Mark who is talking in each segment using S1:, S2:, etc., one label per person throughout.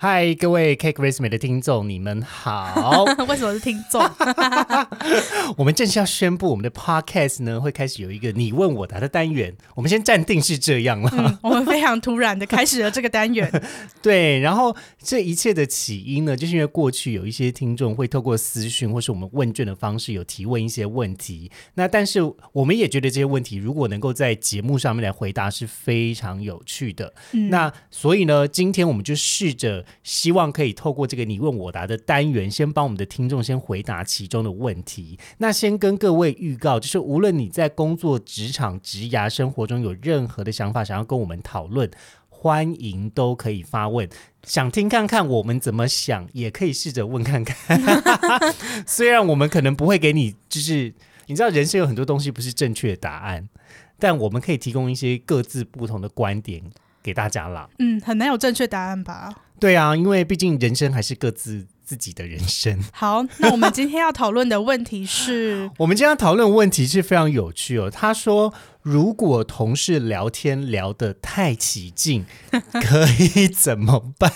S1: 嗨，各位 Cake Race 美的听众，你们好！
S2: 为什么是听众？
S1: 我们正式要宣布，我们的 Podcast 呢会开始有一个你问我答的单元。我们先暂定是这样了。
S2: 嗯，我们非常突然的开始了这个单元。
S1: 对，然后这一切的起因呢，就是因为过去有一些听众会透过私讯或是我们问卷的方式有提问一些问题。那但是我们也觉得这些问题如果能够在节目上面来回答是非常有趣的。那所以呢，今天我们就试着。希望可以透过这个你问我答的单元，先帮我们的听众先回答其中的问题。那先跟各位预告，就是无论你在工作、职场、职涯、生活中有任何的想法，想要跟我们讨论，欢迎都可以发问。想听看看我们怎么想，也可以试着问看看。虽然我们可能不会给你，就是你知道，人生有很多东西不是正确的答案，但我们可以提供一些各自不同的观点给大家啦。
S2: 嗯，很难有正确答案吧？
S1: 对啊，因为毕竟人生还是各自自己的人生。
S2: 好，那我们今天要讨论的问题是，
S1: 我们今天要讨论问题是非常有趣哦。他说，如果同事聊天聊得太起劲，可以怎么办？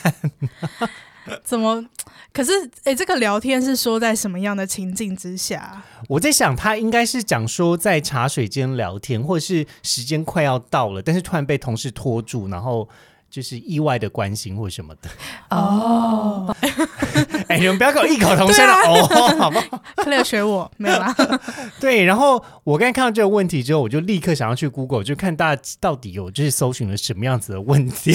S2: 怎么？可是，哎，这个聊天是说在什么样的情境之下？
S1: 我在想，他应该是讲说在茶水间聊天，或者是时间快要到了，但是突然被同事拖住，然后。就是意外的关心或什么的哦，哎，你们不要给我异口同声了哦，好不好？
S2: 可能学我没有啦。
S1: 对，然后我刚才看到这个问题之后，我就立刻想要去 Google，就看大家到底有就是搜寻了什么样子的问题，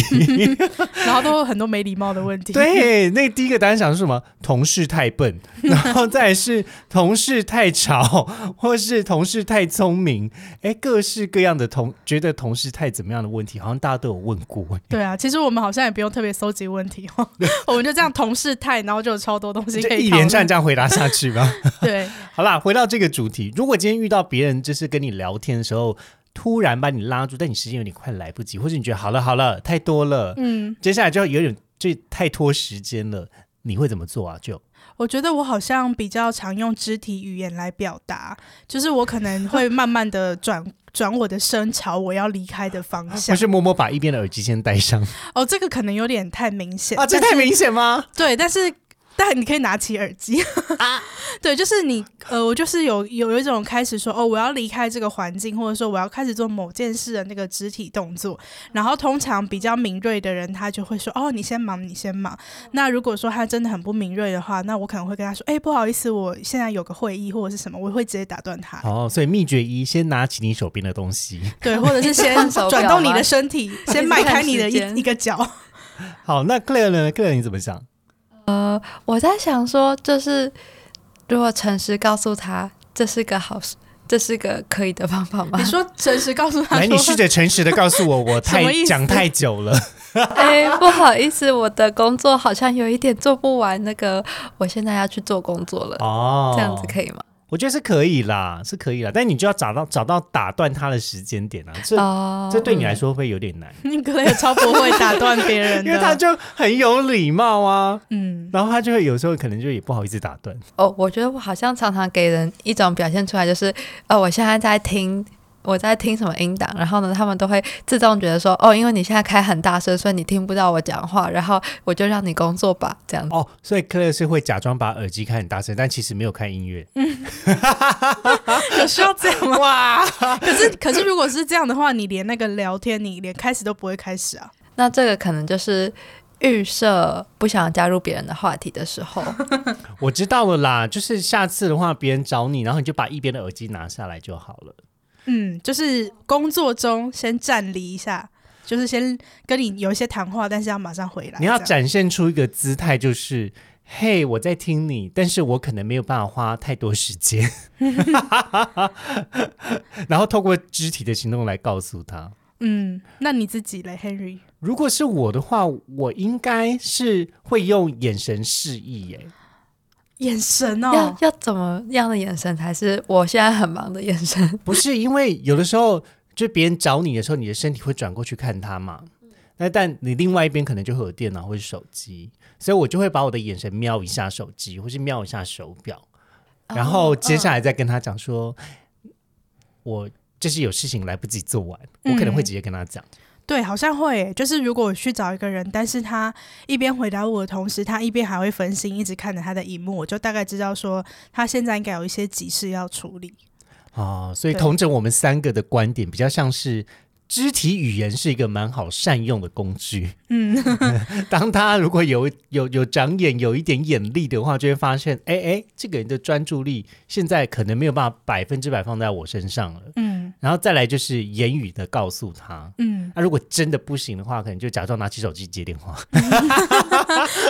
S2: 然后都有很多没礼貌的问题。
S1: 对，那第一个答案想是什么？同事太笨，然后再是同事太吵，或是同事太聪明。哎，各式各样的同觉得同事太怎么样的问题，好像大家都有问过。
S2: 对。啊，其实我们好像也不用特别搜集问题哦，我们就这样同事太，然后就有超多东西可以
S1: 一连串这样回答下去吧。
S2: 对，
S1: 好啦，回到这个主题，如果今天遇到别人就是跟你聊天的时候，突然把你拉住，但你时间有点快来不及，或者你觉得好了好了太多了，嗯，接下来就有点这太拖时间了，你会怎么做啊？就
S2: 我觉得我好像比较常用肢体语言来表达，就是我可能会慢慢的转。转我的身朝我要离开的方向，
S1: 不是默默把一边的耳机先戴上。
S2: 哦，这个可能有点太明显
S1: 啊，这太明显吗？
S2: 对，但是。但你可以拿起耳机啊，对，就是你呃，我就是有有有一种开始说哦，我要离开这个环境，或者说我要开始做某件事的那个肢体动作。然后通常比较敏锐的人，他就会说哦，你先忙，你先忙。那如果说他真的很不敏锐的话，那我可能会跟他说，哎，不好意思，我现在有个会议或者是什么，我会直接打断他。
S1: 哦，所以秘诀一，先拿起你手边的东西，
S2: 对，或者是先 转动你的身体，先迈开你的一一个脚。
S1: 好，那 Clare 呢？Clare 你怎么想？
S3: 呃，我在想说，就是如果诚实告诉他，这是个好事，这是个可以的方法吗？
S2: 你说诚实告诉他，
S1: 来，你试着诚实的告诉我，我太讲太久了。
S3: 哎，不好意思，我的工作好像有一点做不完，那个我现在要去做工作了。哦，这样子可以吗？
S1: 我觉得是可以啦，是可以啦，但你就要找到找到打断他的时间点啊，这这对你来说会有点难。
S2: 你可能也超不会打断别人，
S1: 因为他就很有礼貌啊，嗯，然后他就会有时候可能就也不好意思打断。
S3: 哦，我觉得我好像常常给人一种表现出来，就是呃，我现在在听。我在听什么音档，然后呢，他们都会自动觉得说，哦，因为你现在开很大声，所以你听不到我讲话，然后我就让你工作吧，这样。
S1: 哦，所以克勒是会假装把耳机开很大声，但其实没有开音乐。嗯，
S2: 有需要这样吗？哇！可是可是，如果是这样的话，你连那个聊天，你连开始都不会开始啊？
S3: 那这个可能就是预设不想加入别人的话题的时候。
S1: 我知道了啦，就是下次的话，别人找你，然后你就把一边的耳机拿下来就好了。
S2: 嗯，就是工作中先站离一下，就是先跟你有一些谈话，但是要马上回来。
S1: 你要展现出一个姿态，就是嘿，我在听你，但是我可能没有办法花太多时间，然后透过肢体的行动来告诉他。
S2: 嗯，那你自己嘞，Henry？
S1: 如果是我的话，我应该是会用眼神示意耶。
S2: 眼神哦，
S3: 要要怎么样的眼神才是我现在很忙的眼神？
S1: 不是因为有的时候，就别人找你的时候，你的身体会转过去看他嘛。那但你另外一边可能就会有电脑或者手机，所以我就会把我的眼神瞄一下手机，或是瞄一下手表，然后接下来再跟他讲说，我就是有事情来不及做完，我可能会直接跟他讲。
S2: 对，好像会，就是如果我去找一个人，但是他一边回答我的同时，他一边还会分心，一直看着他的荧幕，我就大概知道说他现在应该有一些急事要处理。
S1: 啊，所以同整我们三个的观点，比较像是肢体语言是一个蛮好善用的工具。
S2: 嗯，
S1: 当他如果有有有长眼，有一点眼力的话，就会发现，哎哎，这个人的专注力现在可能没有办法百分之百放在我身上了。
S2: 嗯
S1: 然后再来就是言语的告诉他。
S2: 嗯，
S1: 那、如果真的不行的话，可能就假装拿起手机接电话，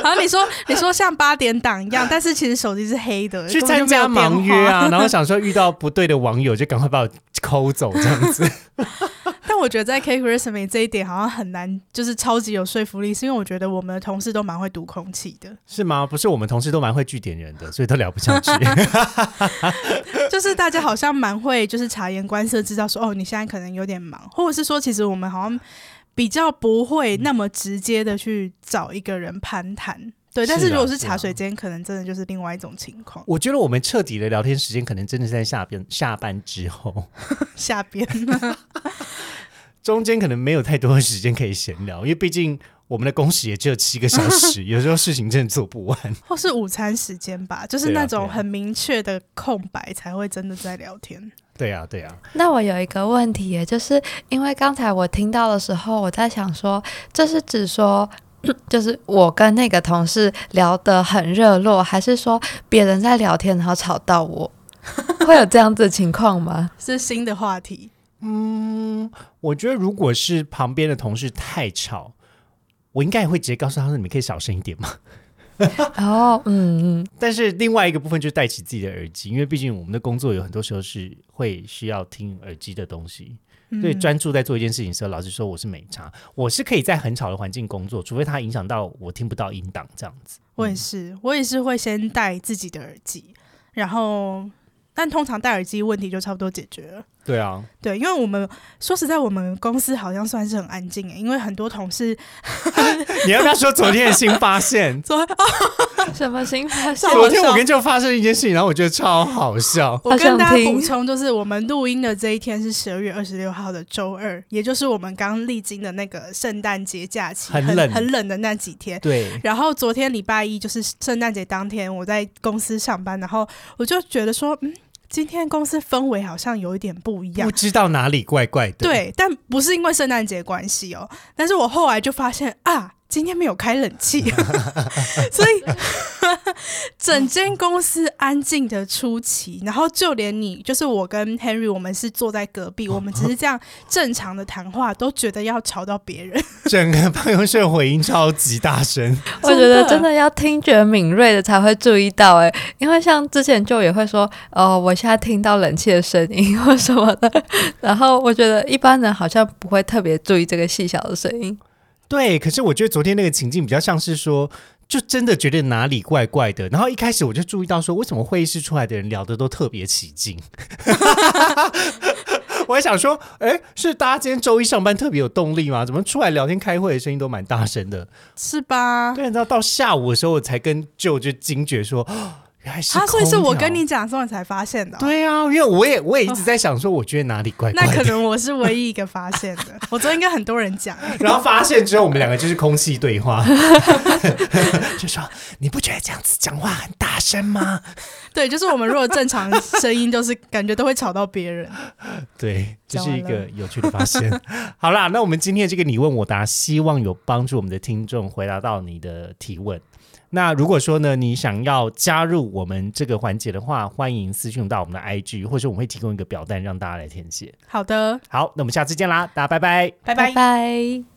S2: 好，你说你说像八点档一样，但是其实手机是黑的，
S1: 去参加盲约。啊，然后想说遇到不对的网友就赶快把我抠走这样子。
S2: 但我觉得在 K Christmas 这一点好像很难，就是超级有说服力，是因为我觉得我们的同事都蛮会读空气的，
S1: 是吗？不是，我们同事都蛮会据点人的，所以都聊不下去。
S2: 就是大家好像蛮会，就是察言观色，知道说哦，你现在可能有点忙，或者是说，其实我们好像比较不会那么直接的去找一个人攀谈。对，但是如果是茶水间，可能真的就是另外一种情况。
S1: 我觉得我们彻底的聊天时间，可能真的是在下边下班之后，
S2: 下边
S1: 中间可能没有太多的时间可以闲聊，因为毕竟我们的工时也只有七个小时，有时候事情真的做不完。
S2: 或是午餐时间吧，就是那种很明确的空白才会真的在聊天。
S1: 对啊，对啊，
S3: 那我有一个问题耶，就是因为刚才我听到的时候，我在想说，这是指说，就是我跟那个同事聊得很热络，还是说别人在聊天然后吵到我？会有这样子的情况吗？
S2: 是新的话题，
S1: 我觉得如果是旁边的同事太吵，我应该也会直接告诉他说：“你们可以小声一点嘛。
S3: 哦，嗯嗯，”
S1: 但是另外一个部分就是戴起自己的耳机，因为毕竟我们的工作有很多时候是会需要听耳机的东西。所以
S2: 嗯
S1: 专注在做一件事情的时候，老实说我是美差，我是可以在很吵的环境工作，除非它影响到我听不到音档这样子。
S2: 我也是，我也是会先戴自己的耳机，然后但通常戴耳机问题就差不多解决了。
S1: 对啊，
S2: 对，因为我们说实在，我们公司好像算是很安静诶，因为很多同事
S1: 你要不要说昨天的新发现？
S2: 昨
S3: 什么新发现？
S1: 昨天我跟就发生一件事情，然后我觉得超好笑。
S2: 我跟大家
S3: 听
S2: 补充，就是我们录音的这一天是十二月二十六号的周二，也就是我们刚历经的那个圣诞节假期，很
S1: 很冷
S2: 很冷的那几天。
S1: 对，
S2: 然后昨天礼拜一就是圣诞节当天，我在公司上班，然后我就觉得说，嗯，今天公司氛围好像有一点不一样
S1: 不。知道哪里怪怪的。，
S2: 对，但不是因为圣诞节关系哦。但是我后来就发现啊，今天没有开冷气，所以整间公司安静的出奇。然后就连你，就是我跟 Henry，我们是坐在隔壁，我们只是这样正常的谈话，都觉得要吵到别人。
S1: 整个办公室回音超级大声。
S3: 我觉得真的要听觉敏锐的才会注意到哎，因为像之前就也会说，哦，我现在听到冷气的声音或什么的，然后我觉得一般人好像不会特别注意这个细小的声音。
S1: 对，可是我觉得昨天那个情境比较像是说，就真的觉得哪里怪怪的。然后一开始我就注意到说，为什么会议室出来的人聊得都特别起劲。我还想说，哎，是大家今天周一上班特别有动力吗？怎么出来聊天开会的声音都蛮大声的？
S2: 是吧？
S1: 对，你知道到下午的时候，我才跟舅就惊觉说，哦原来是
S2: 啊，所以是我跟你讲之后你才发现的哦、
S1: 对啊，因为我也我也一直在想说，我觉得哪里怪怪
S2: 那可。能我是唯一一个发现的。我昨天跟很多人讲，
S1: 然后发现之后，我们两个就是空气对话，就说你不觉得这样子讲话很大声吗？
S2: 对，就是我们如果正常声音，就是感觉都会吵到别人。
S1: 对，这是一个有趣的发现。好啦，那我们今天的这个你问我答，希望有帮助我们的听众回答到你的提问。那如果说呢，你想要加入我们这个环节的话，欢迎私讯到我们的 IG，或者我们会提供一个表单让大家来填写。
S2: 好的，
S1: 好，那我们下次见啦，大家拜拜。
S2: 拜
S3: 拜拜